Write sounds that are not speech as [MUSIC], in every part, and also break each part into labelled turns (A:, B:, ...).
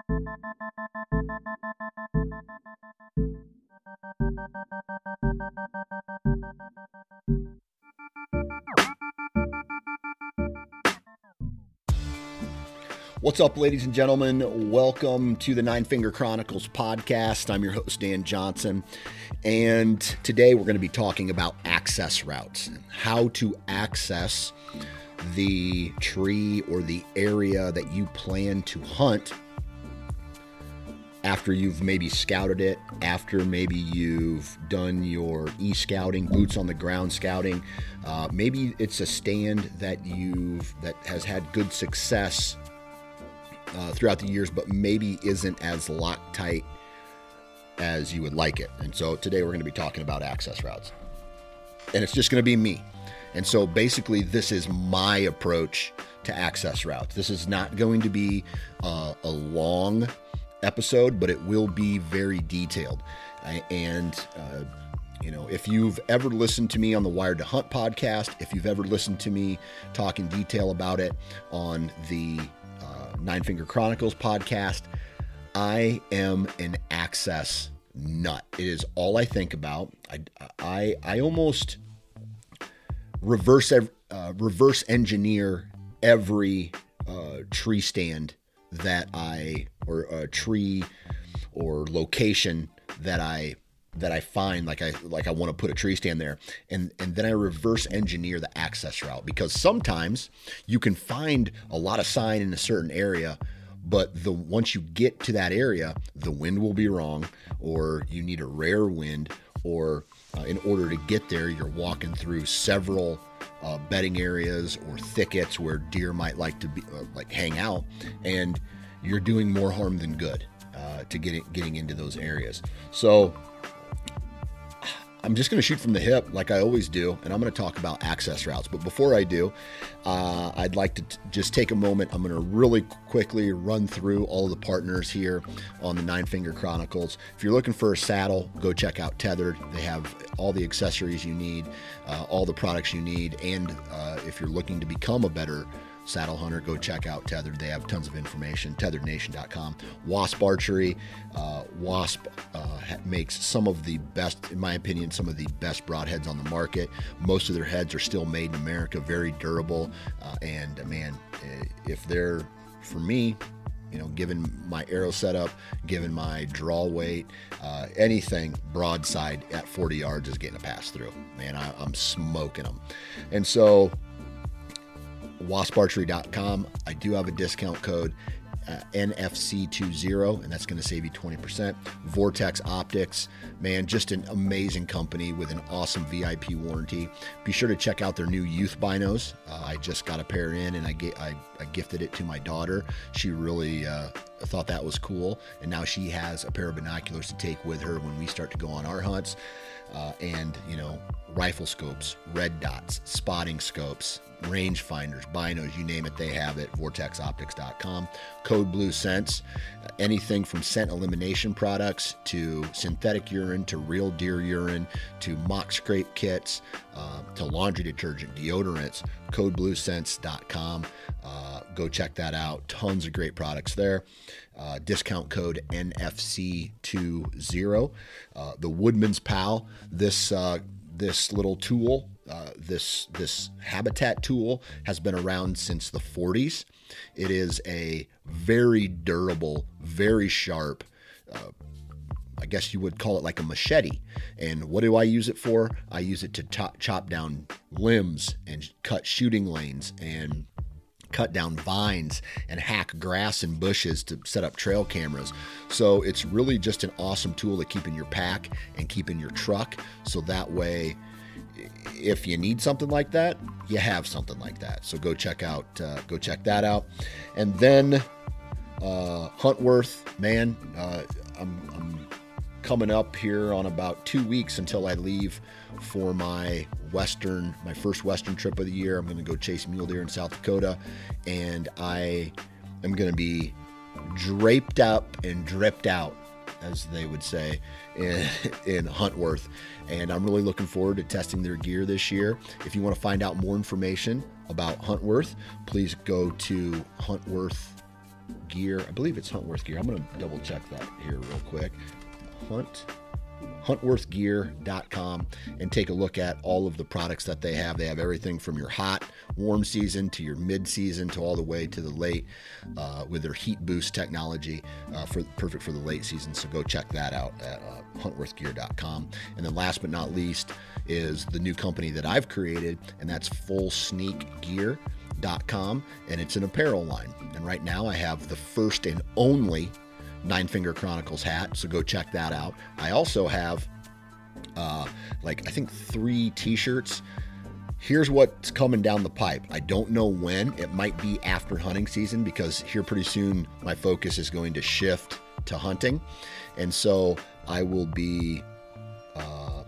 A: What's up, ladies and gentlemen? Welcome to the Nine Finger Chronicles podcast. I'm your host, Dan Johnson. And today we're going to be talking about access routes, how to access the tree or the area that you plan to hunt after you've maybe scouted it, after maybe you've done your e scouting, boots on the ground scouting. Uh, maybe it's a stand that you've that has had good success uh, throughout the years, but maybe isn't as lock tight as you would like it. And so today we're going to be talking about access routes. And it's just going to be me. And so basically, this is my approach to access routes. This is not going to be uh, a long episode, but it will be very detailed. And, uh, you know, if you've ever listened to me on the Wired to Hunt podcast, if you've ever listened to me talk in detail about it on the Nine Finger Chronicles podcast. I am an access nut. It is all I think about. I I, I almost reverse uh, reverse engineer every uh, tree stand that I or a tree or location that I that I find like I like I want to put a tree stand there. And and then I reverse engineer the access route because sometimes you can find a lot of sign in a certain area but the once you get to that area the wind will be wrong or you need a rare wind or uh, in order to get there you're walking through several uh, bedding areas or thickets where deer might like to be uh, like hang out. And you're doing more harm than good uh, to getting getting into those areas so I'm just going to shoot from the hip like I always do, and I'm going to talk about access routes. But before I do, uh, I'd like to t- just take a moment. I'm going to really quickly run through all the partners here on the Nine Finger Chronicles. If you're looking for a saddle, go check out Tethered. They have all the accessories you need, uh, all the products you need, and uh, if you're looking to become a better Saddle Hunter, go check out Tethered. They have tons of information. TetheredNation.com. Wasp Archery. Uh, Wasp uh, makes some of the best, in my opinion, some of the best broadheads on the market. Most of their heads are still made in America, very durable. Uh, and uh, man, eh, if they're, for me, you know, given my arrow setup, given my draw weight, uh, anything broadside at 40 yards is getting a pass through. Man, I, I'm smoking them. And so, wasparchery.com. I do have a discount code uh, NFC20, and that's going to save you 20%. Vortex Optics, man, just an amazing company with an awesome VIP warranty. Be sure to check out their new youth binos. Uh, I just got a pair in, and I, I, I gifted it to my daughter. She really uh, thought that was cool, and now she has a pair of binoculars to take with her when we start to go on our hunts. Uh, and you know, rifle scopes, red dots, spotting scopes, range finders, binos, you name it, they have it. VortexOptics.com. Code Blue Scents, anything from scent elimination products to synthetic urine to real deer urine to mock scrape kits uh, to laundry detergent, deodorants. CodeBlueScents.com. Uh, go check that out. Tons of great products there. Uh, discount code NFC20. Uh, the Woodman's Pal. This uh, this little tool uh, this this habitat tool has been around since the 40s. It is a very durable, very sharp. I guess you would call it like a machete. And what do I use it for? I use it to chop, chop down limbs and cut shooting lanes and cut down vines and hack grass and bushes to set up trail cameras. So it's really just an awesome tool to keep in your pack and keep in your truck. So that way if you need something like that, you have something like that. So go check out, uh, go check that out. And then uh, Huntworth, man, uh, I'm, I'm coming up here on about two weeks until I leave for my western, my first western trip of the year. I'm going to go chase mule deer in South Dakota, and I am going to be draped up and dripped out as they would say in, [LAUGHS] in Huntworth. And I'm really looking forward to testing their gear this year. If you want to find out more information about Huntworth, please go to Huntworth Gear. I believe it's Huntworth Gear. I'm going to double check that here real quick. Hunt huntworthgear.com and take a look at all of the products that they have. They have everything from your hot, warm season to your mid season to all the way to the late uh, with their heat boost technology uh, for perfect for the late season. So go check that out at uh, huntworthgear.com. And then last but not least is the new company that I've created, and that's Full Sneak Gear.com, and it's an apparel line. And right now I have the first and only Nine Finger Chronicles hat, so go check that out. I also have uh, like I think three T-shirts. Here's what's coming down the pipe. I don't know when. It might be after hunting season because here pretty soon my focus is going to shift to hunting, and so I will be. Uh,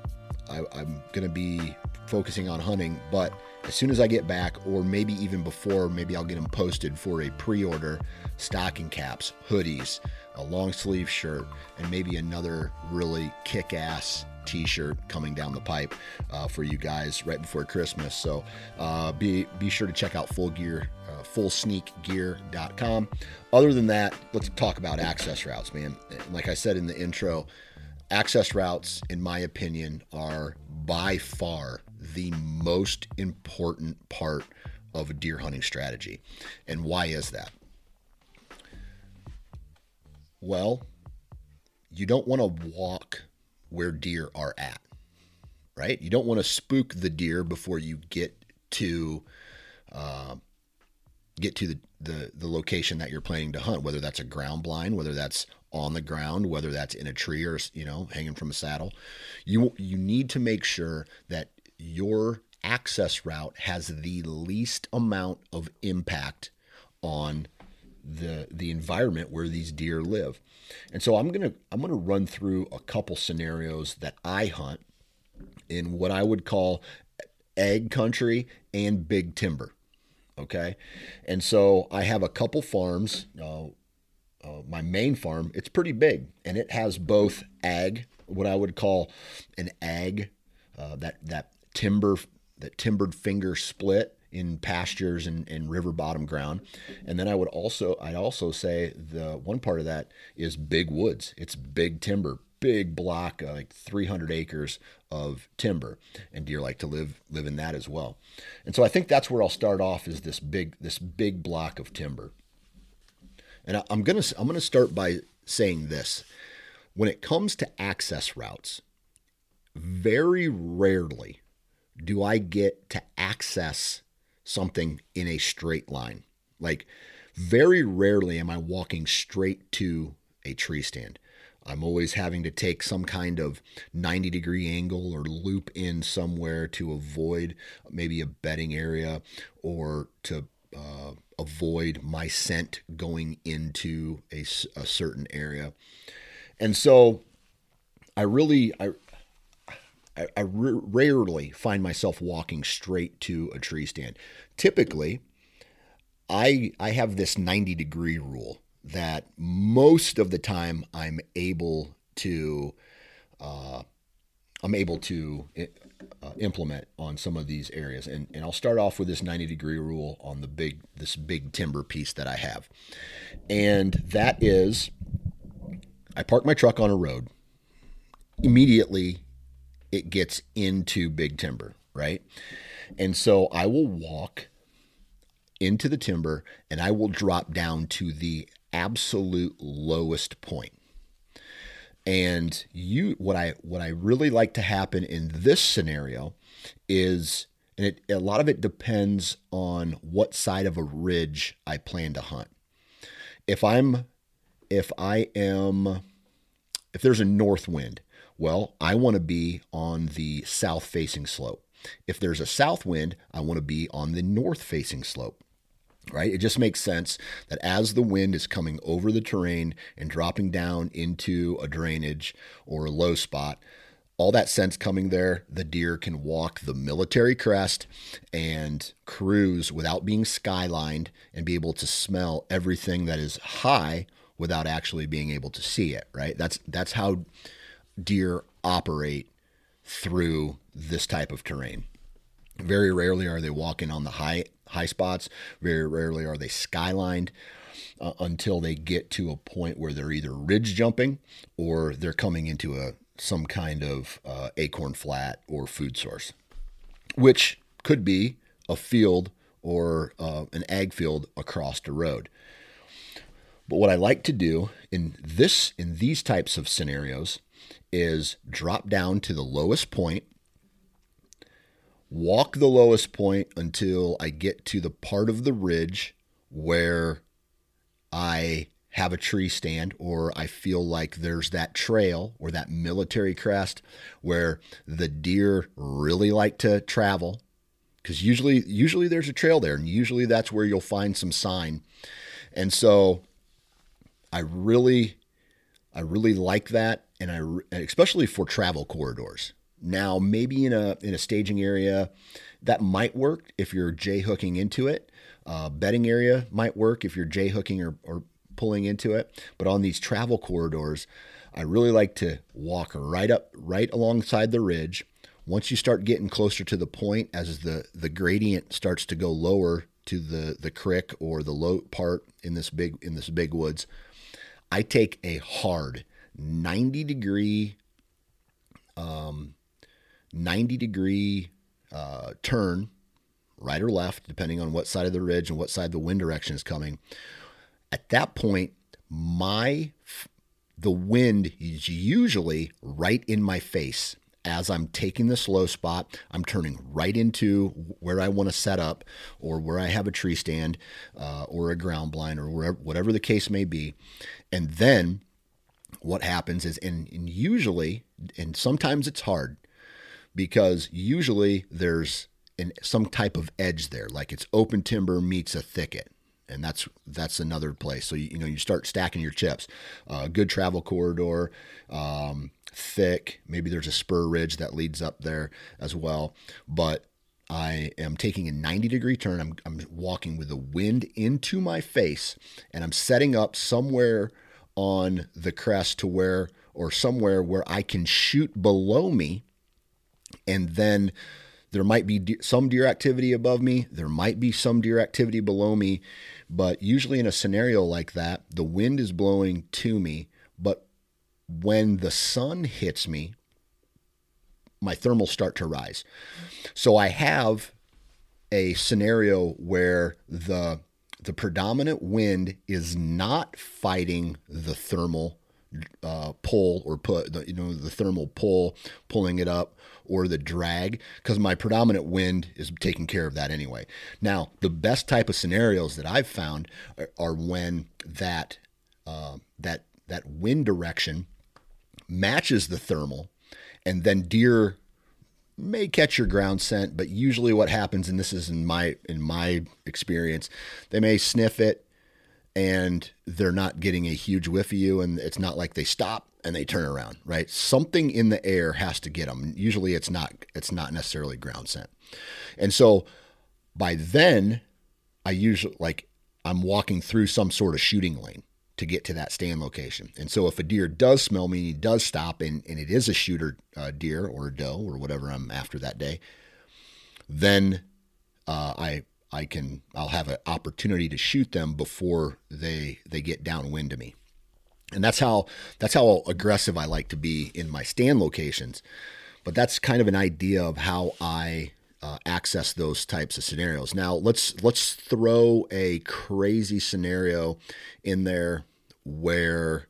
A: I, I'm going to be focusing on hunting, but as soon as I get back, or maybe even before, maybe I'll get them posted for a pre order stocking caps, hoodies, a long sleeve shirt, and maybe another really kick ass t shirt coming down the pipe uh, for you guys right before Christmas. So uh, be, be sure to check out Full Gear, uh, fullsneakgear.com. Other than that, let's talk about access routes, man. Like I said in the intro, access routes, in my opinion, are by far the most important part of a deer hunting strategy. And why is that? Well, you don't want to walk where deer are at, right? You don't want to spook the deer before you get to uh, get to the, the the location that you're planning to hunt. Whether that's a ground blind, whether that's on the ground, whether that's in a tree or you know hanging from a saddle, you you need to make sure that your access route has the least amount of impact on the the environment where these deer live. And so I'm going to I'm going to run through a couple scenarios that I hunt in what I would call ag country and big timber. Okay? And so I have a couple farms uh, uh, my main farm, it's pretty big and it has both ag, what I would call an ag, uh, that that timber, that timbered finger split, in pastures and, and river bottom ground. And then I would also I'd also say the one part of that is big woods. It's big timber, big block, uh, like 300 acres of timber, and deer like to live live in that as well. And so I think that's where I'll start off is this big this big block of timber. And I, I'm gonna I'm gonna start by saying this: when it comes to access routes, very rarely do I get to access something in a straight line. Like, very rarely am I walking straight to a tree stand. I'm always having to take some kind of 90 degree angle or loop in somewhere to avoid maybe a bedding area or to uh, avoid my scent going into a, a certain area. And so I really, I, I, I r- rarely find myself walking straight to a tree stand. Typically, I I have this 90 degree rule that most of the time I'm able to uh, I'm able to uh, implement on some of these areas. And, and I'll start off with this 90 degree rule on the big this big timber piece that I have. And that is I park my truck on a road. Immediately it gets into big timber, right? And so I will walk into the timber and I will drop down to the absolute lowest point. And you what I what I really like to happen in this scenario is and it, a lot of it depends on what side of a ridge I plan to hunt. If I'm if I am if there's a north wind, well, I want to be on the south facing slope. If there's a south wind, I want to be on the north facing slope right? It just makes scents that as the wind is coming over the terrain and dropping down into a drainage or a low spot, all that sense coming there, the deer can walk the military crest and cruise without being skylined and be able to smell everything that is high without actually being able to see it, right? That's that's how deer operate through this type of terrain. Very rarely are they walking on the high high spots. Very rarely are they skylined uh, until they get to a point where they're either ridge jumping or they're coming into a some kind of uh, acorn flat or food source, which could be a field or uh, an ag field across the road. But what I like to do in this in these types of scenarios is drop down to the lowest point walk the lowest point until I get to the part of the ridge where I have a tree stand or I feel like there's that trail or that military crest where the deer really like to travel because usually usually there's a trail there and usually that's where you'll find some sign. And so I really I really like that and I especially for travel corridors. Now, maybe in a in a staging area, that might work if you're J hooking into it. Uh, bedding area might work if you're J hooking or, or pulling into it. But on these travel corridors, I really like to walk right up, right alongside the ridge. Once you start getting closer to the point, as the the gradient starts to go lower to the the crick or the low part in this big in this big woods, I take a hard 90 degree um, 90 degree uh, turn, right or left, depending on what side of the ridge and what side the wind direction is coming. At that point, my the wind is usually right in my face as I'm taking the slow spot, I'm turning right into where I want to set up or where I have a tree stand uh, or a ground blind or wherever, whatever the case may be. And then what happens is, and, and usually, and sometimes it's hard, because usually there's an, some type of edge there, like it's open timber meets a thicket. And that's that's another place. So you, you know you start stacking your chips. Uh, good travel corridor, um, thick. Maybe there's a spur ridge that leads up there as well. But I am taking a 90 degree turn. I'm, I'm walking with the wind into my face, and I'm setting up somewhere on the crest to where, or somewhere where I can shoot below me. And then there might be de- some deer activity above me, there might be some deer activity below me, but usually in a scenario like that, the wind is blowing to me, but when the sun hits me, my thermals start to rise. So I have a scenario where the the predominant wind is not fighting the thermal uh, pull or put the, you know the thermal pull pulling it up or the drag because my predominant wind is taking care of that anyway. Now, the best type of scenarios that I've found are, are when that uh, that that wind direction matches the thermal, and then deer may catch your ground scent, but usually what happens, and this is in my in my experience, they may sniff it and they're not getting a huge whiff of you, and it's not like they stop and they turn around, right? Something in the air has to get them. Usually it's not it's not necessarily ground scent. And so by then I usually like I'm walking through some sort of shooting lane to get to that stand location. And so if a deer does smell me, he does stop and, and it is a shooter uh, deer or a doe or whatever I'm after that day, then uh, I I can I'll have an opportunity to shoot them before they they get downwind to me and that's how that's how aggressive I like to be in my stand locations. But that's kind of an idea of how I uh, access those types of scenarios. Now let's let's throw a crazy scenario in there where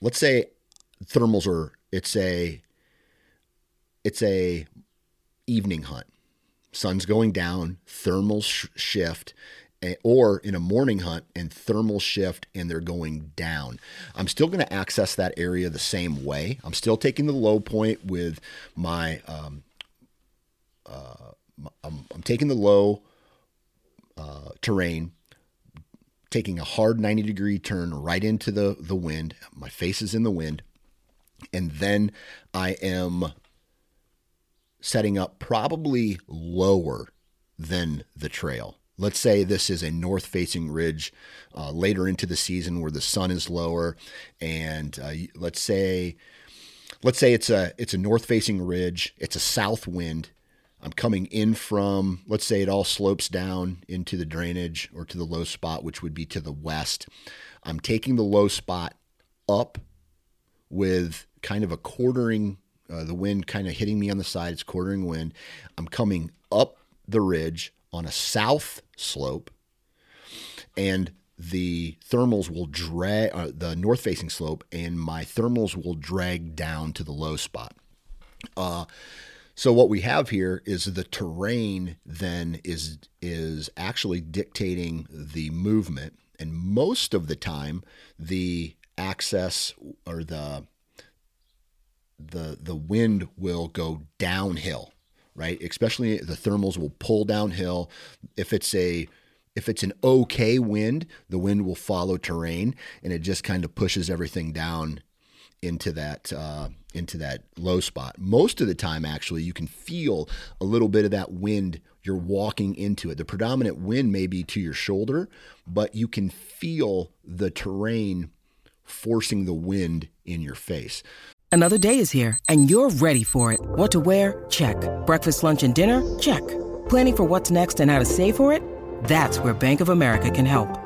A: let's say thermals are it's a it's a evening hunt sun's going down thermals sh- shift or in a morning hunt and thermal shift and they're going down. I'm still going to access that area the same way. I'm still taking the low point with my, um, uh, I'm, I'm, taking the low uh, terrain, taking a hard 90 degree turn right into the, the wind. My face is in the wind. And then I am setting up probably lower than the trail let's say this is a north facing ridge uh, later into the season where the sun is lower and uh, let's say let's say it's a it's a north facing ridge it's a south wind i'm coming in from let's say it all slopes down into the drainage or to the low spot which would be to the west. I'm taking the low spot up with kind of a quartering uh, the wind kind of hitting me on the side. It's quartering wind. I'm coming up the ridge on a south slope, and the thermals will drag uh, the north facing slope, and my thermals will drag down to the low spot. Uh, so what we have here is the terrain then is is actually dictating the movement, and most of the time the access or the the the wind will go downhill right? Especially the thermals will pull downhill. If it's a if it's an okay wind, the wind will follow terrain, and it just kind of pushes everything down into that uh, into that low spot. Most of the time, actually, you can feel a little bit of that wind. You're walking into it. The predominant wind may be to your shoulder, but you can feel the terrain forcing the wind in your face.
B: Another day is here, and you're ready for it. What to wear? Check. Breakfast, lunch, and dinner? Check. Planning for what's next and how to save for it? That's where Bank of America can help.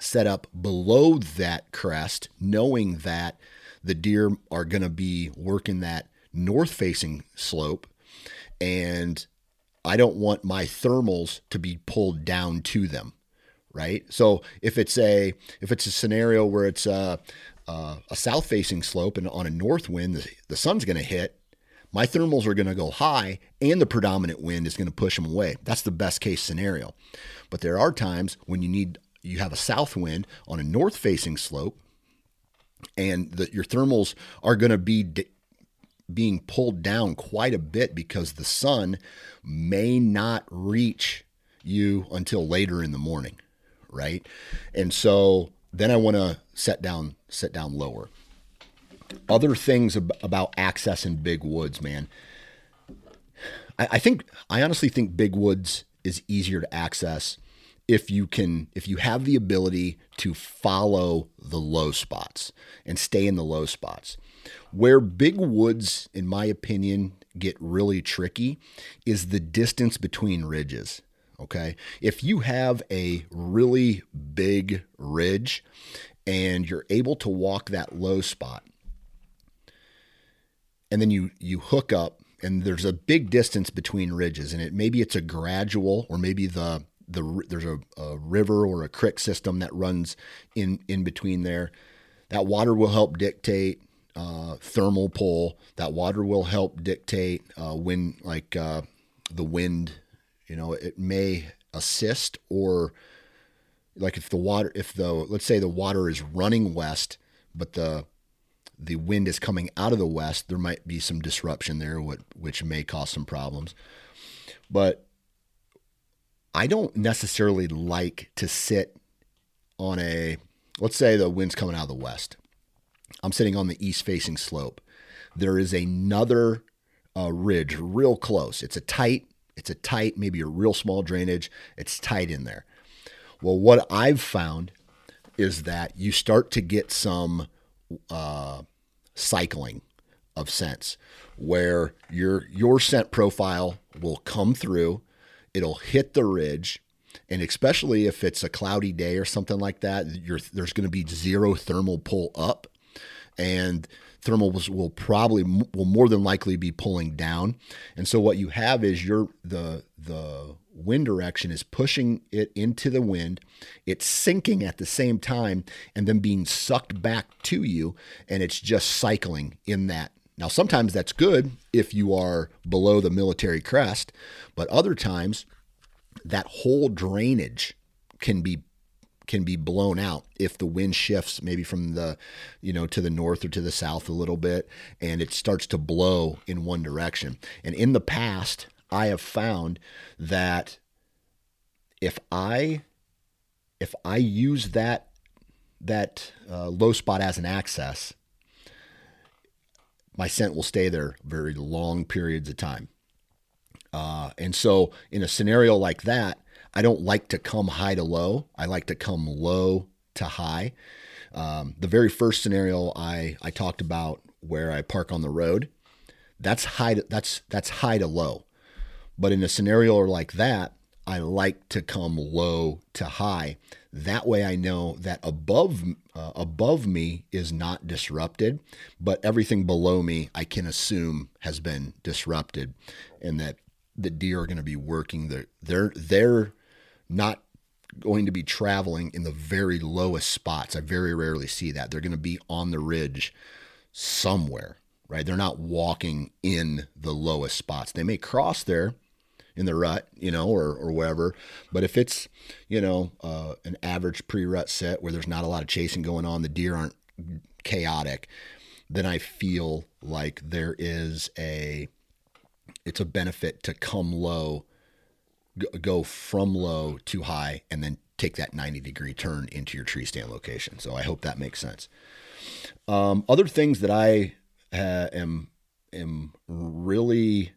A: set up below that crest, knowing that the deer are going to be working that north facing slope. And I don't want my thermals to be pulled down to them right? So if it's a if it's a scenario where it's a, a, a south facing slope and on a north wind, the, the sun's going to hit. My thermals are going to go high, and the predominant wind is going to push them away. That's the best case scenario. But there are times when you need you have a south wind on a north facing slope, and the, your thermals are going to be being pulled down quite a bit because the sun may not reach you until later in the morning right? And so then I want to set down set down lower. Other things ab- about access in big woods, man. I, I think I honestly think big woods is easier to access if you can if you have the ability to follow the low spots and stay in the low spots. Where big woods, in my opinion, get really tricky is the distance between ridges. Okay. If you have a really big ridge and you're able to walk that low spot, and then you you hook up and there's a big distance between ridges and it maybe it's a gradual or maybe the the there's a, a river or a creek system that runs in in between there that water will help dictate uh, thermal pull. That water will help dictate uh, when, like uh, the wind, you know, it may assist or like if the water, if the let's say the water is running west, but the the wind is coming out of the west, there might be some disruption there, what which may cause some problems. But I don't necessarily like to sit on a let's say the wind's coming out of the west. I'm sitting on the east facing slope. There is another uh, ridge real close. It's a tight, it's a tight, maybe a real small drainage. It's tight in there. Well, what I've found is that you start to get some uh, cycling of scents where your your scent profile will come through, it'll hit the ridge, and especially if it's a cloudy day or something like that, there's going to be zero thermal pull up, and thermals will probably will more than likely be pulling down. And so what you have is your the the wind direction is pushing it into the wind. It's sinking at the same time and then being sucked back to you and it's just cycling in that. Now sometimes that's good if you are below the military crest, but other times that whole drainage can be can be blown out if the wind shifts maybe from the you know to the north or to the south a little bit and it starts to blow in one direction. And in the past i have found that if i if i use that that uh, low spot as an access my scent will stay there very long periods of time uh, and so in a scenario like that I don't like to come high to low. I like to come low to high. Um, the very first scenario I, I talked about where I park on the road, that's high to, that's that's high to low. But in a scenario like that, I like to come low to high. That way, I know that above uh, above me is not disrupted, but everything below me I can assume has been disrupted, and that the deer are going to be working their their their not going to be traveling in the very lowest spots. I very rarely see that. They're going to be on the ridge somewhere, right? They're not walking in the lowest spots. They may cross there in the rut, you know, or, or wherever. But if it's, you know, uh, an average pre rut set where there's not a lot of chasing going on, the deer aren't chaotic, then I feel like there is a, it's a benefit to come low go from low to high and then take that 90 degree turn into your tree stand location. So I hope that makes sense. Um, other things that I uh, am am really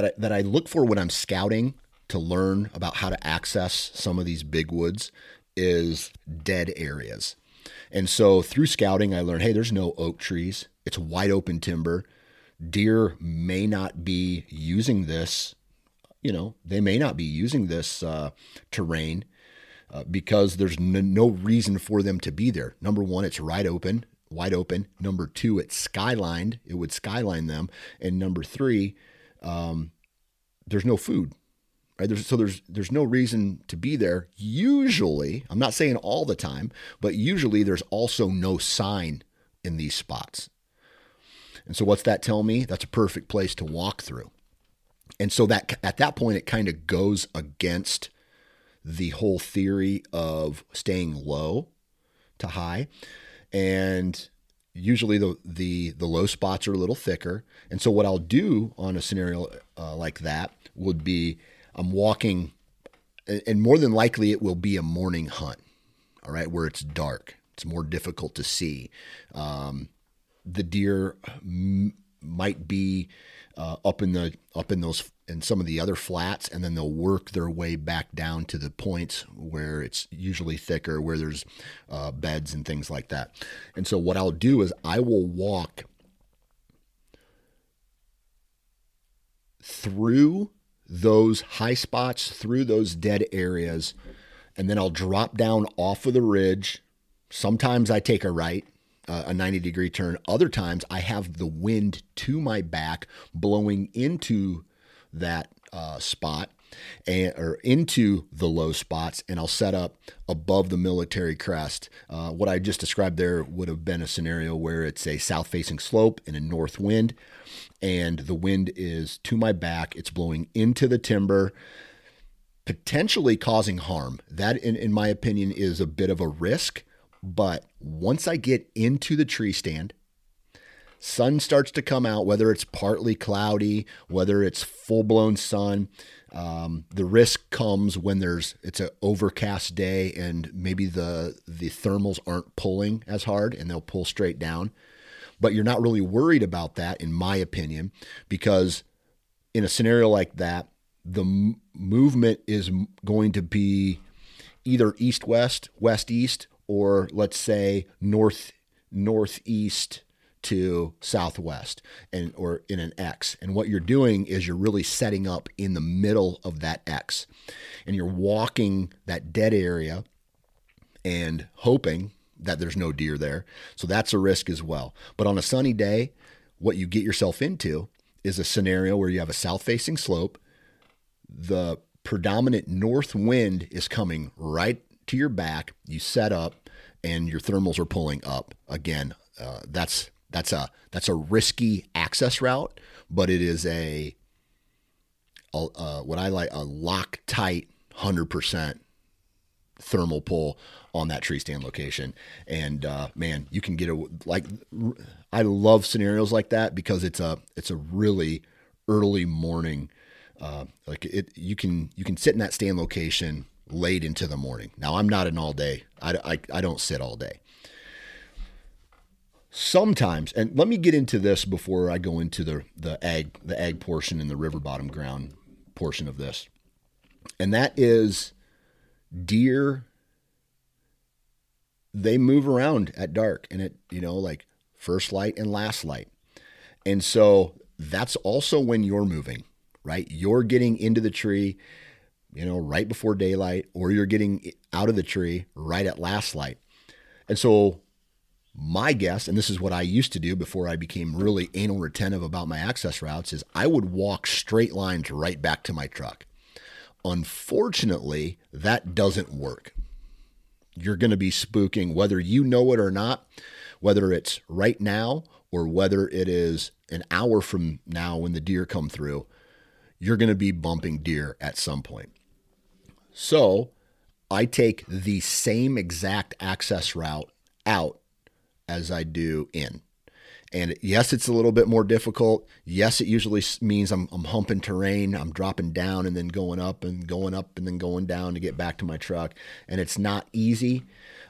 A: that I, that I look for when I'm scouting to learn about how to access some of these big woods is dead areas. And so through scouting, I learned, hey, there's no oak trees. It's wide open timber. Deer may not be using this you know, they may not be using this uh, terrain uh, because there's n- no reason for them to be there. Number one, it's right open, wide open. Number two, it's skylined. It would skyline them. And number three, um, there's no food. Right? There's, so there's there's no reason to be there. Usually, I'm not saying all the time, but usually there's also no sign in these spots. And so what's that tell me? That's a perfect place to walk through and so that at that point it kind of goes against the whole theory of staying low to high and usually the the the low spots are a little thicker. And so what I'll do on a scenario uh, like that would be I'm walking and more than likely it will be a morning hunt all right where it's dark. It's more difficult to see. Um, the deer m- might be uh, up in the up in those in some of the other flats, and then they'll work their way back down to the points where it's usually thicker, where there's uh, beds and things like that. And so what I'll do is I will walk through those high spots, through those dead areas, and then I'll drop down off of the ridge. Sometimes I take a right, a 90 degree turn. Other times I have the wind to my back blowing into that uh, spot. and or into the low spots, and I'll set up above the military crest. Uh, what I just described there would have been a scenario where it's a south-facing slope and a north wind, and the wind is to my back. It's blowing into the timber, potentially causing harm. That, in, in my opinion, is a bit of a risk. But once I get into the tree stand, sun starts to come out, whether it's partly cloudy, whether it's full blown sun. Um, the risk comes when there's it's an overcast day and maybe the the thermals aren't pulling as hard and they'll pull straight down. But you're not really worried about that, in my opinion, because in a scenario like that, the m- movement is going to be either east west, west east, or let's say north northeast to southwest and or in an X. And what you're doing is you're really setting up in the middle of that X. And you're walking that dead area and hoping that there's no deer there. So that's a risk as well. But on a sunny day, what you get yourself into is a scenario where you have a south facing slope. The predominant north wind is coming right to your back. You set up and your thermals are pulling up. Again, uh, that's that's a that's a risky access route, but it is a, a uh, what I like a lock tight hundred percent thermal pull on that tree stand location. And uh, man, you can get a like I love scenarios like that because it's a it's a really early morning. Uh, like it, you can you can sit in that stand location late into the morning. Now I'm not an all day. I, I, I don't sit all day. Sometimes and let me get into this before i go into the the ag the ag portion and the river bottom ground portion of this. And that is deer they move around at dark and it you know like first light and last light. And so that's also when you're moving right? You're getting into the tree you know right before daylight or you're getting out of the tree right at last light and so my guess, and this is what I used to do before I became really anal retentive about my access routes, is I would walk straight lines right back to my truck. Unfortunately, that doesn't work. You're going to be spooking whether you know it or not, whether it's right now or whether it is an hour from now when the deer come through. You're going to be bumping deer at some point. So I take the same exact access route out as I do in. And yes, it's a little bit more difficult. Yes, it usually means I'm, I'm humping terrain. I'm dropping down and then going up and going up and then going down to get back to my truck. And it's not easy,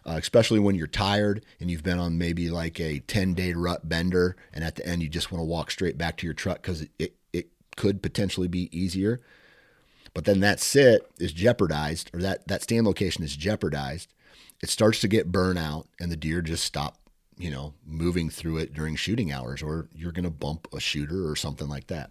A: uh, especially when you're tired and you've been on maybe like a 10 day rut bender. And at the end, you just want to walk straight back to your truck because it, it, it could potentially be easier. But then that sit is jeopardized, or that, that stand location is jeopardized. It starts to get burnout, and the deer just stop you know, moving through it during shooting hours, or you're going to bump a shooter or something like that.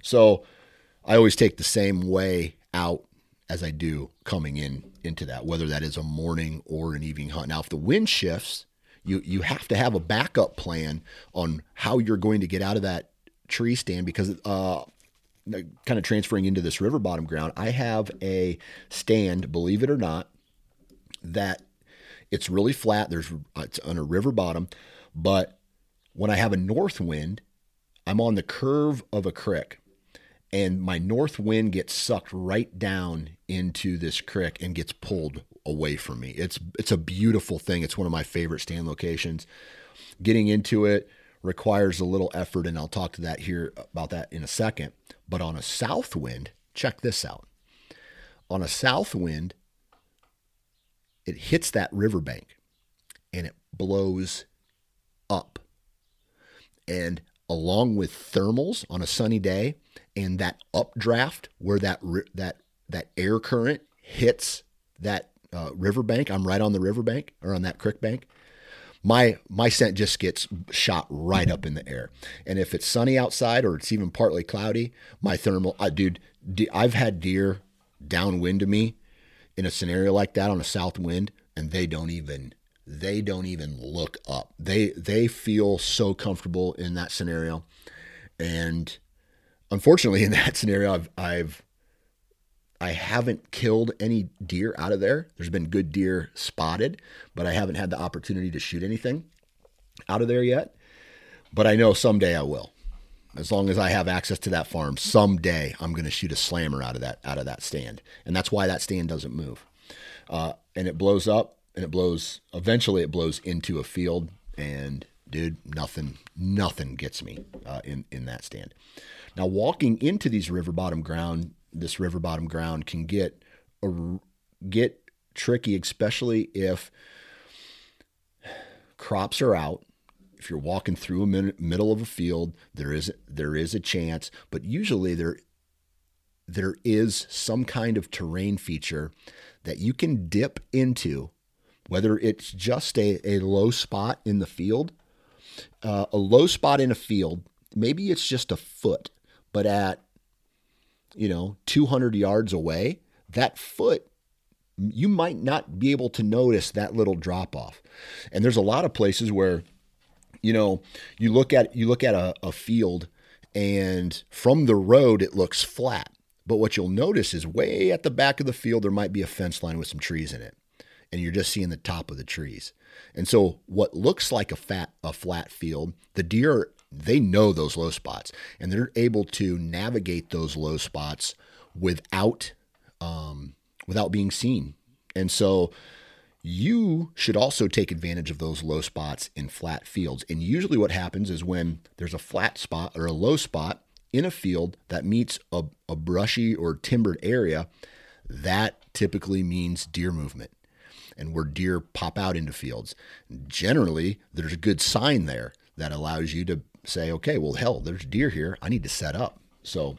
A: So I always take the same way out as I do coming in into that, whether that is a morning or an evening hunt. Now, if the wind shifts, you you have to have a backup plan on how you're going to get out of that tree stand because uh, kind of transferring into this river bottom ground, I have a stand, believe it or not, that it's really flat. There's it's on a river bottom, but when I have a north wind, I'm on the curve of a creek and my north wind gets sucked right down into this creek and gets pulled away from me. It's it's a beautiful thing. It's one of my favorite stand locations. Getting into it requires a little effort and I'll talk to that here about that in a second. But on a south wind, check this out. On a south wind, it hits that riverbank and it blows up. And along with thermals on a sunny day and that updraft where that that that air current hits that uh, riverbank. I'm right on the riverbank or on that creek bank. My my scent just gets shot right up in the air. And if it's sunny outside or it's even partly cloudy, my thermal, dude, I've had deer downwind of me in a scenario like that on a south wind, and they don't even they don't even look up. They they feel so comfortable in that scenario, and unfortunately, in that [LAUGHS] scenario, I've I've I haven't killed any deer out of there. There's been good deer spotted, but I haven't had the opportunity to shoot anything out of there yet. But I know someday I will. As long as I have access to that farm, someday I'm going to shoot a slammer out of that out of that stand, and that's why that stand doesn't move. Uh, and it blows up, and it blows. Eventually, it blows into a field, and dude, nothing, nothing gets me uh, in in that stand. Now, walking into these river bottom ground this river bottom ground can get get tricky, especially if crops are out. If you're walking through a min- middle of a field, there is there is a chance, but usually there there is some kind of terrain feature that you can dip into, whether it's just a, a low spot in the field, uh, a low spot in a field, maybe it's just a foot, but at you know, 200 yards away, that foot, you might not be able to notice that little drop off. And there's a lot of places where, you know, you look at you look at a, a field and from the road it looks flat. But what you'll notice is way at the back of the field there might be a fence line with some trees in it. And you're just seeing the top of the trees. And so what looks like a fat a flat field, the deer they know those low spots and they're able to navigate those low spots without um, without being seen. And so you should also take advantage of those low spots in flat fields. And usually what happens is when there's a flat spot or a low spot in a field that meets a, a brushy or timbered area, that typically means deer movement and where deer pop out into fields. Generally, there's a good sign there that allows you to say, okay, well, hell, there's deer here. I need to set up. So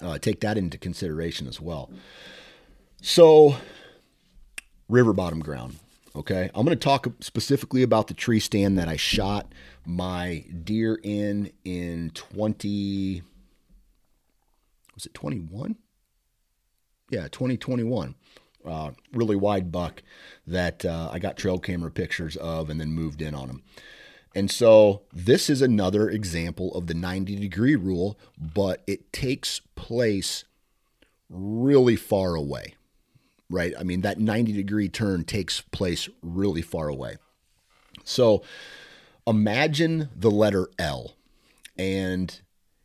A: uh, take that into consideration as well. So, river bottom ground. Okay, I'm going to talk specifically about the tree stand that I shot my deer in in 20. Was it 21? Yeah, 2021. Uh, really wide buck that uh, I got trail camera pictures of and then moved in on him. And so this is another example of the 90 degree rule, but it takes place really far away, right? I mean, that 90 degree turn takes place really far away. So imagine the letter L and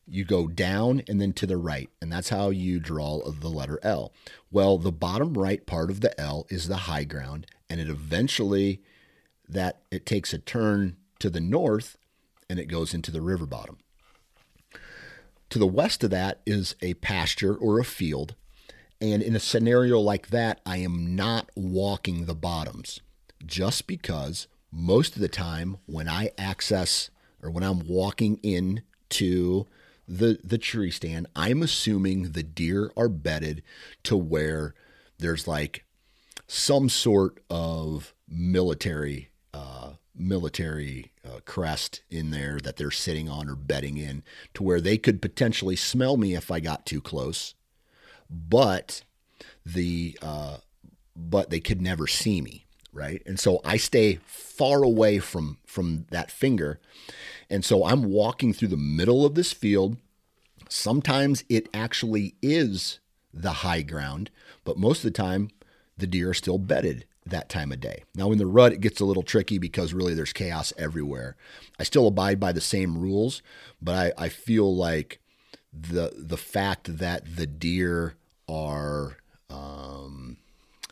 A: you go down and then to the right, and that's how you draw the letter L. Well, the bottom right part of the L is the high ground, and it eventually that it takes a turn to the north and it goes into the river bottom. To the west of that is a pasture or a field. And in a scenario like that, I am not walking the bottoms just because most of the time when I access or when I'm walking in to the, the tree stand, I'm assuming the deer are bedded to where there's like some sort of military military uh, crest in there that they're sitting on or bedding in to where they could potentially smell me if I got too close, but the uh, but they could never see me, right? And so I stay far away from from that finger, and so I'm walking through the middle of this field. Sometimes it actually is the high ground, but most of the time the deer are still bedded that time of day. Now, in the rut, it gets a little tricky because really there's chaos everywhere. I still abide by the same rules, but I, I feel like the the fact that the deer are um,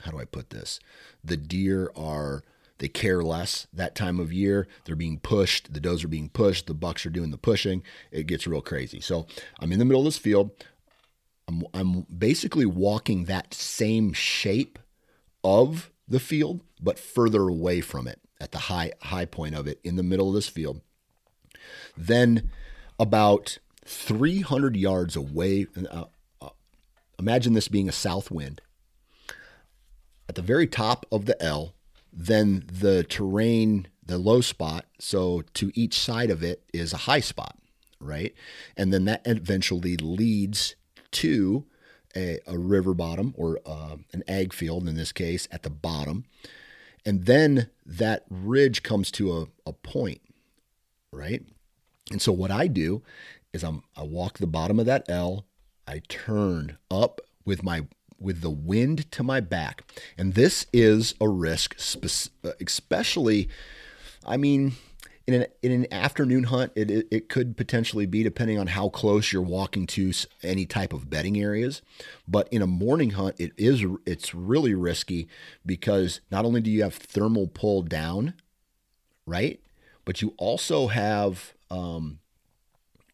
A: how do I put this? The deer are they care less that time of year. They're being pushed. The does are being pushed. The bucks are doing the pushing. It gets real crazy. So I'm in the middle of this field. I'm, I'm basically walking that same shape of the field, but further away from it at the high high point of it in the middle of this field. Then about 300 yards away. Uh, uh, imagine this being a south wind. At the very top of the L, then the terrain, the low spot. So to each side of it is a high spot, right? And then that eventually leads to a, a river bottom or uh, an ag field in this case at the bottom. And then that ridge comes to a, a point, right? And so what I do is I'm I walk the bottom of that L, I turn up with my with the wind to my back. And this is a risk especially I mean in an, in an afternoon hunt, it, it, it, could potentially be depending on how close you're walking to any type of bedding areas. But in a morning hunt, it is it's really risky because not only do you have thermal pull down, right, but you also have um,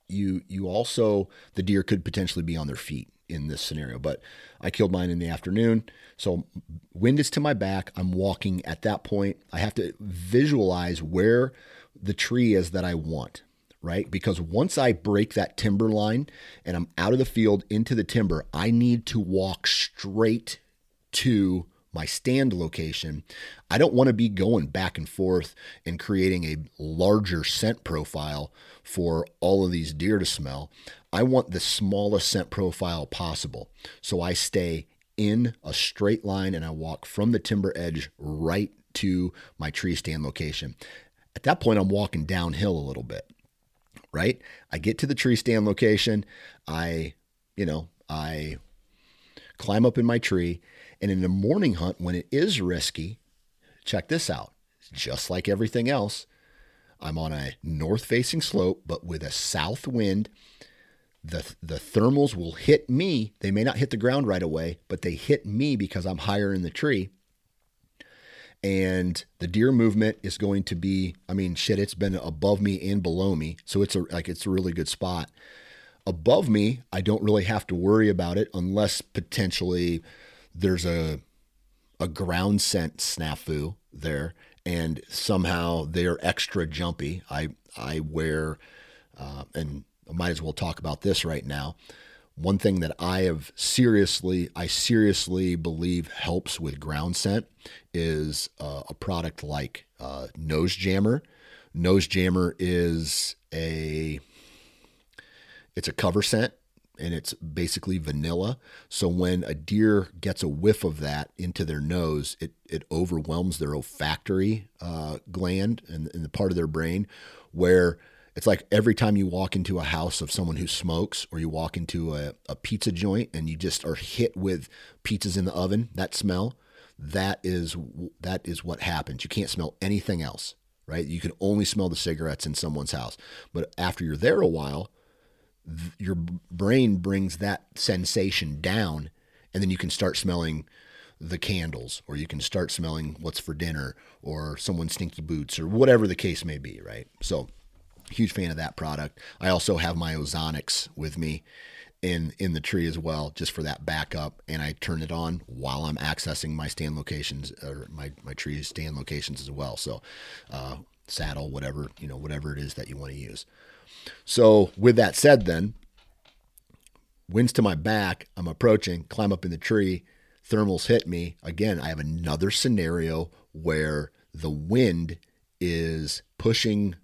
A: you you also the deer could potentially be on their feet in this scenario. But I killed mine in the afternoon. So wind is to my back. I'm walking at that point. I have to visualize where the tree is that I want, right? Because once I break that timber line and I'm out of the field into the timber, I need to walk straight to my stand location. I don't want to be going back and forth and creating a larger scent profile for all of these deer to smell. I want the smallest scent profile possible. So I stay in a straight line and I walk from the timber edge right to my tree stand location. At that point, I'm walking downhill a little bit, right? I get to the tree stand location. I, you know, I climb up in my tree. And in the morning hunt, when it is risky, check this out. Just like everything else, I'm on a north facing slope, but with a south wind. The, the thermals will hit me. They may not hit the ground right away, but they hit me because I'm higher in the tree and the deer movement is going to be i mean shit it's been above me and below me so it's a like it's a really good spot. Above me i don't really have to worry about it unless potentially there's a a ground scent snafu there and somehow they're extra jumpy. I i wear uh, and I might as well talk about this right now one thing that I have seriously, I seriously believe helps with ground scent is uh, a product like uh, Nose Jammer. Nose Jammer is a, it's a cover scent and it's basically vanilla. So when a deer gets a whiff of that into their nose, it, it overwhelms their olfactory uh, gland and, and the part of their brain where it's like every time you walk into a house of someone who smokes or you walk into a, a pizza joint and you just are hit with pizzas in the oven, that smell, that is that is what happens. You can't smell anything else, right? You can only smell the cigarettes in someone's house. But after you're there a while, th- your brain brings that sensation down and then you can start smelling the candles or you can start smelling what's for dinner or someone's stinky boots or whatever the case may be, right? So Huge fan of that product. I also have my Ozonics with me in in the tree as well, just for that backup. And I turn it on while I'm accessing my stand locations or my my tree stand locations as well. So uh, saddle, whatever you know, whatever it is that you want to use. So with that said, then winds to my back. I'm approaching, climb up in the tree. Thermals hit me again. I have another scenario where the wind is pushing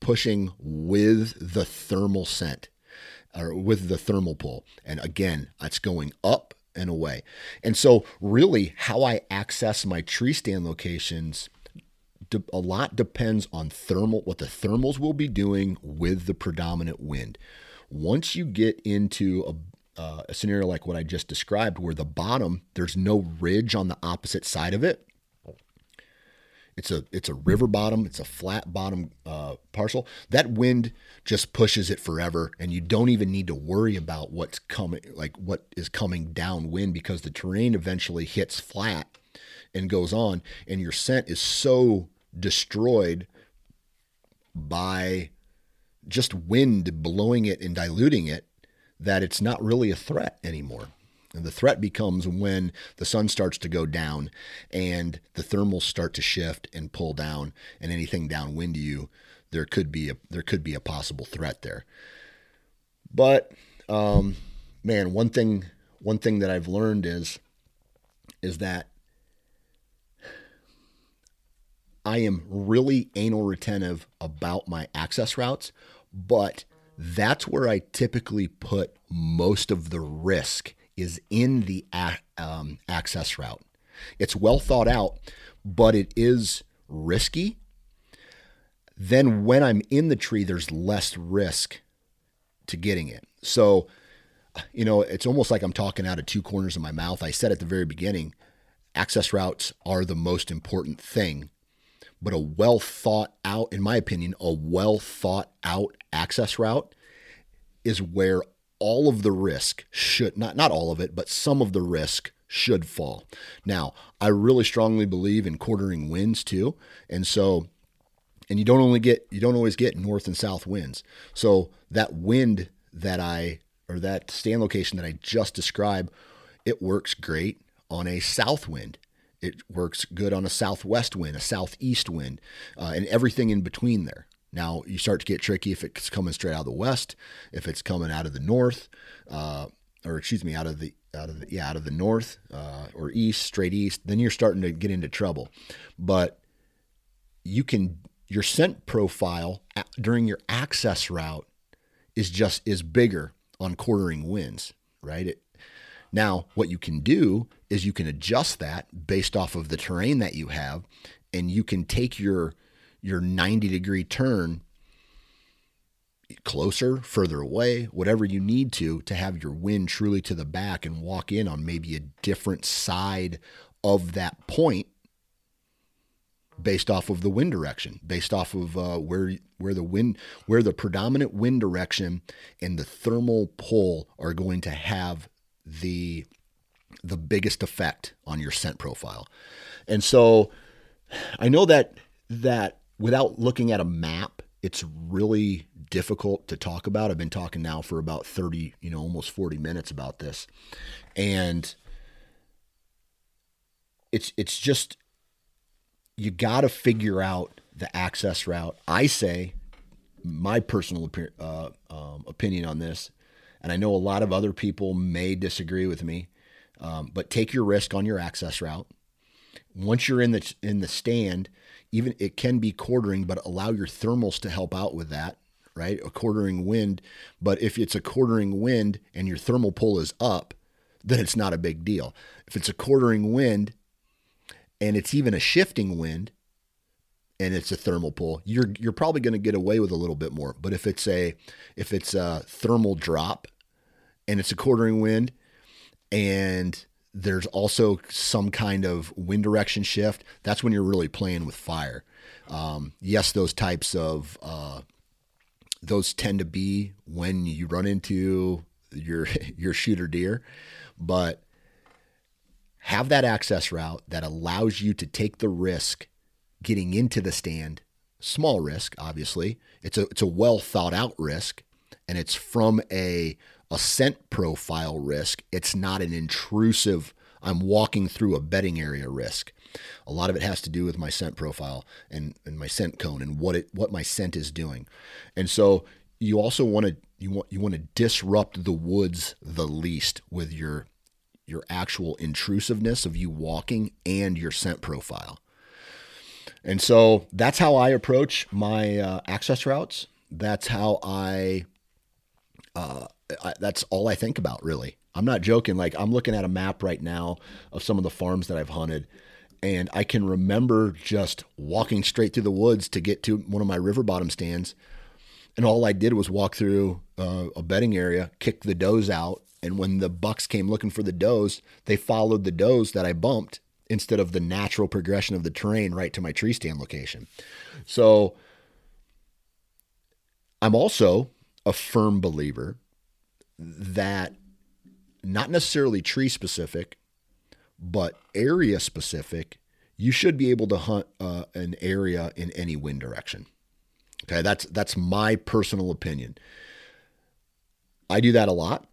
A: pushing with the thermal scent or with the thermal pull. And again, it's going up and away. And so, really, how I access my tree stand locations a lot depends on thermal what the thermals will be doing with the predominant wind. Once you get into a, uh, a scenario like what I just described, where the bottom there's no ridge on the opposite side of it, it's a it's a river bottom. It's a flat bottom uh, parcel. That wind just pushes it forever, and you don't even need to worry about what's coming, like what is coming downwind, because the terrain eventually hits flat and goes on, and your scent is so destroyed by just wind blowing it and diluting it that it's not really a threat anymore. And the threat becomes when the sun starts to go down and the thermals start to shift and pull down, and anything downwind to you, there could be a there could be a possible threat there. But um, man, one thing one thing that I've learned is is that I am really anal retentive about my access routes, but that's where I typically put most of the risk is in the um, access route. It's well thought out, but it is risky. Then when I'm in the tree, there's less risk to getting it. So, you know, it's almost like I'm talking out of two corners of my mouth. I said at the very beginning, access routes are the most important thing, but a well thought out, in my opinion, a well thought out access route is where all of the risk should not not all of it, but some of the risk should fall. Now, I really strongly believe in quartering winds too, and so and you don't only get you don't always get north and south winds. So that wind that I or that stand location that I just described, it works great on a south wind. It works good on a southwest wind, a southeast wind, uh, and everything in between there. Now you start to get tricky if it's coming straight out of the west, if it's coming out of the north, uh, or excuse me, out of the out of the, yeah out of the north uh, or east, straight east. Then you're starting to get into trouble. But you can your scent profile during your access route is just is bigger on quartering winds, right? It, now, what you can do is you can adjust that based off of the terrain that you have, and you can take your your 90 degree turn closer, further away, whatever you need to, to have your wind truly to the back and walk in on maybe a different side of that point based off of the wind direction, based off of uh, where where the wind, where the predominant wind direction and the thermal pull are going to have the the biggest effect on your scent profile. And so, I know that that without looking at a map, it's really difficult to talk about. I've been talking now for about 30, you know, almost 40 minutes about this. And it's it's just you got to figure out the access route. I say my personal uh, um, opinion on this, and I know a lot of other people may disagree with me, um, but take your risk on your access route. Once you're in the in the stand, even it can be quartering, but allow your thermals to help out with that, right? A quartering wind, but if it's a quartering wind and your thermal pull is up, then it's not a big deal. If it's a quartering wind and it's even a shifting wind and it's a thermal pull, you're you're probably going to get away with a little bit more. But if it's a if it's a thermal drop and it's a quartering wind and there's also some kind of wind direction shift. That's when you're really playing with fire. Um, yes, those types of uh, those tend to be when you run into your [LAUGHS] your shooter deer, but have that access route that allows you to take the risk getting into the stand. Small risk, obviously. It's a it's a well thought out risk, and it's from a a scent profile risk. It's not an intrusive, I'm walking through a bedding area risk. A lot of it has to do with my scent profile and, and my scent cone and what it what my scent is doing. And so you also want to you want you want to disrupt the woods the least with your your actual intrusiveness of you walking and your scent profile. And so that's how I approach my uh, access routes. That's how I uh, I, that's all I think about really. I'm not joking. Like I'm looking at a map right now of some of the farms that I've hunted, and I can remember just walking straight through the woods to get to one of my river bottom stands, and all I did was walk through uh, a bedding area, kick the does out, and when the bucks came looking for the does, they followed the does that I bumped instead of the natural progression of the terrain right to my tree stand location. So I'm also a firm believer that not necessarily tree specific, but area specific, you should be able to hunt uh, an area in any wind direction. Okay, that's that's my personal opinion. I do that a lot,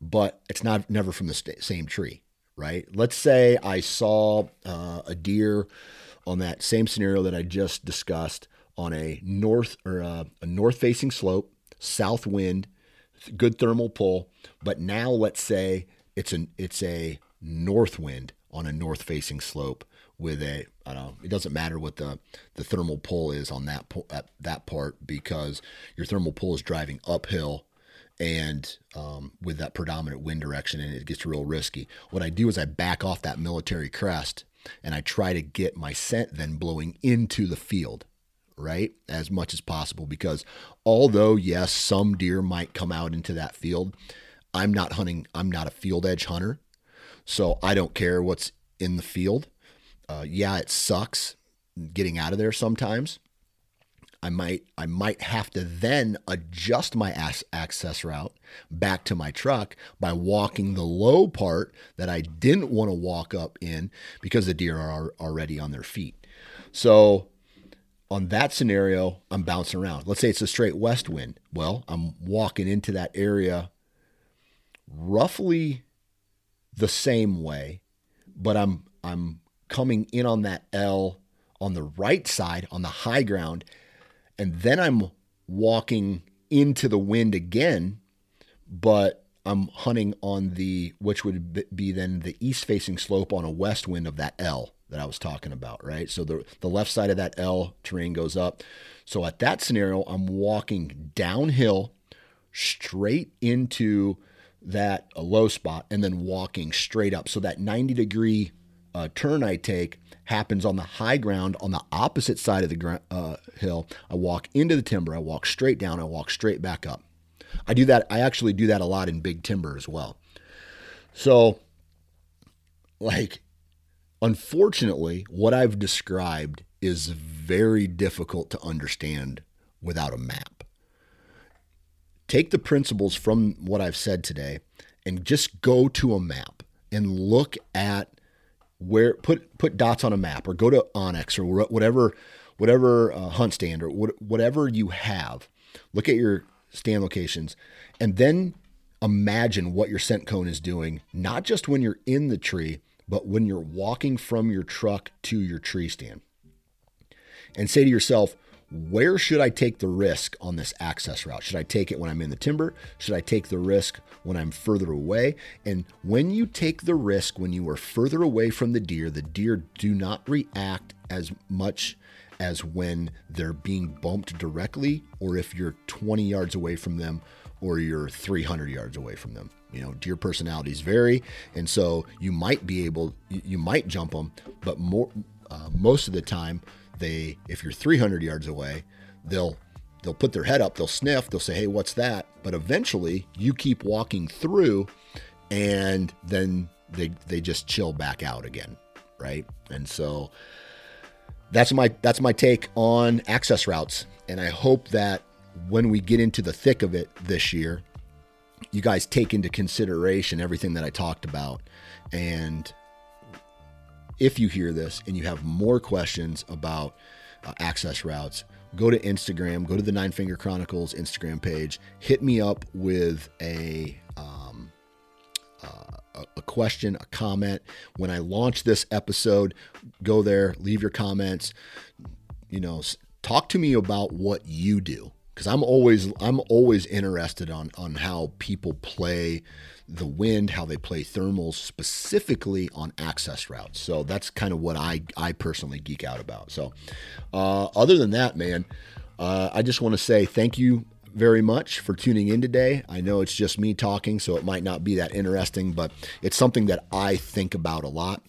A: but it's not never from the st- same tree, right? Let's say I saw uh, a deer on that same scenario that I just discussed on a north or a, a north facing slope, south wind, good thermal pull. But now let's say it's an it's a north wind on a north facing slope with a I don't know it doesn't matter what the the thermal pull is on that that part because your thermal pull is driving uphill and um, with that predominant wind direction and it gets real risky. What I do is I back off that military crest and I try to get my scent then blowing into the field right as much as possible because although yes some deer might come out into that field i'm not hunting i'm not a field edge hunter so i don't care what's in the field uh, yeah it sucks getting out of there sometimes i might i might have to then adjust my access route back to my truck by walking the low part that i didn't want to walk up in because the deer are already on their feet so on that scenario, I'm bouncing around. Let's say it's a straight west wind. Well, I'm walking into that area roughly the same way, but I'm I'm coming in on that L on the right side on the high ground, and then I'm walking into the wind again, but I'm hunting on the which would be then the east facing slope on a west wind of that L that I was talking about, right? So the, the left side of that L terrain goes up. So at that scenario, I'm walking downhill straight into that low spot and then walking straight up. So that 90 degree uh, turn I take happens on the high ground on the opposite side of the uh, hill. I walk into the timber, I walk straight down, I walk straight back up. I do that. I actually do that a lot in big timber as well. So, like, Unfortunately, what I've described is very difficult to understand without a map. Take the principles from what I've said today and just go to a map and look at where put put dots on a map or go to onX or whatever whatever uh, HuntStand or whatever you have. Look at your stand locations and then imagine what your scent cone is doing, not just when you're in the tree, but when you're walking from your truck to your tree stand. And say to yourself, where should I take the risk on this access route? Should I take it when I'm in the timber? Should I take the risk when I'm further away? And when you take the risk when you are further away from the deer, the deer do not react as much as when they're being bumped directly or if you're 20 yards away from them or you're 300 yards away from them. You know, deer personalities vary, and so you might be able, you might jump them, but more, uh, most of the time, they, if you're 300 yards away, they'll they'll put their head up, they'll sniff, they'll say, "Hey, what's that?" But eventually, you keep walking through, and then they they just chill back out again, right? And so that's my that's my take on access routes, and I hope that when we get into the thick of it this year, you guys take into consideration everything that I talked about. And if you hear this and you have more questions about uh, access routes, go to Instagram, go to the Nine Finger Chronicles Instagram page, hit me up with a um, uh, a question, a comment. When I launch this episode, go there, leave your comments. You know, talk to me about what you do because I'm always I'm always interested on on how people play the wind, how they play thermals, specifically on access routes. So that's kind of what I I personally geek out about. So uh, other than that, man, uh, I just want to say thank you very much for tuning in today. I know it's just me talking, so it might not be that interesting, but it's something that I think about a lot.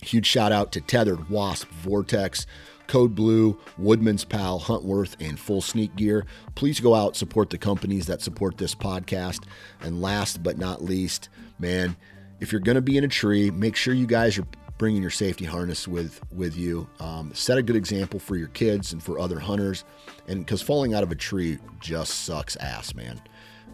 A: Huge shout out to Tethered, Wasp, Vortex, Code Blue, Woodman's Pal, Huntworth, and Full Sneak Gear. Please go out support the companies that support this podcast. And last but not least, man, if you're going to be in a tree, make sure you guys are bringing your safety harness with with you. Um, set a good example for your kids and for other hunters. And because falling out of a tree just sucks ass, man.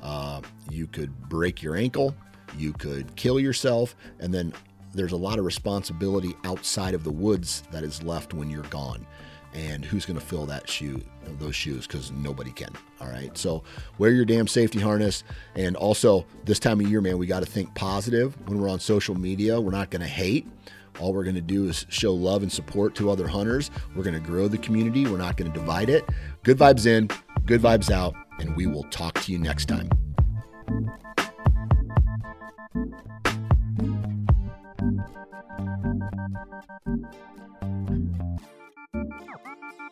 A: Uh, you could break your ankle, you could kill yourself, and then there's a lot of responsibility outside of the woods that is left when you're gone. And who's going to fill that shoe, those shoes? Because nobody can. All right. So wear your damn safety harness. And also, this time of year, man, we got to think positive when we're on social media. We're not going to hate. All we're going to do is show love and support to other hunters. We're going to grow the community. We're not going to divide it. Good vibes in, good vibes out, and we will talk to you next time. Thank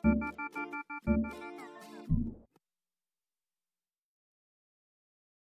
A: you.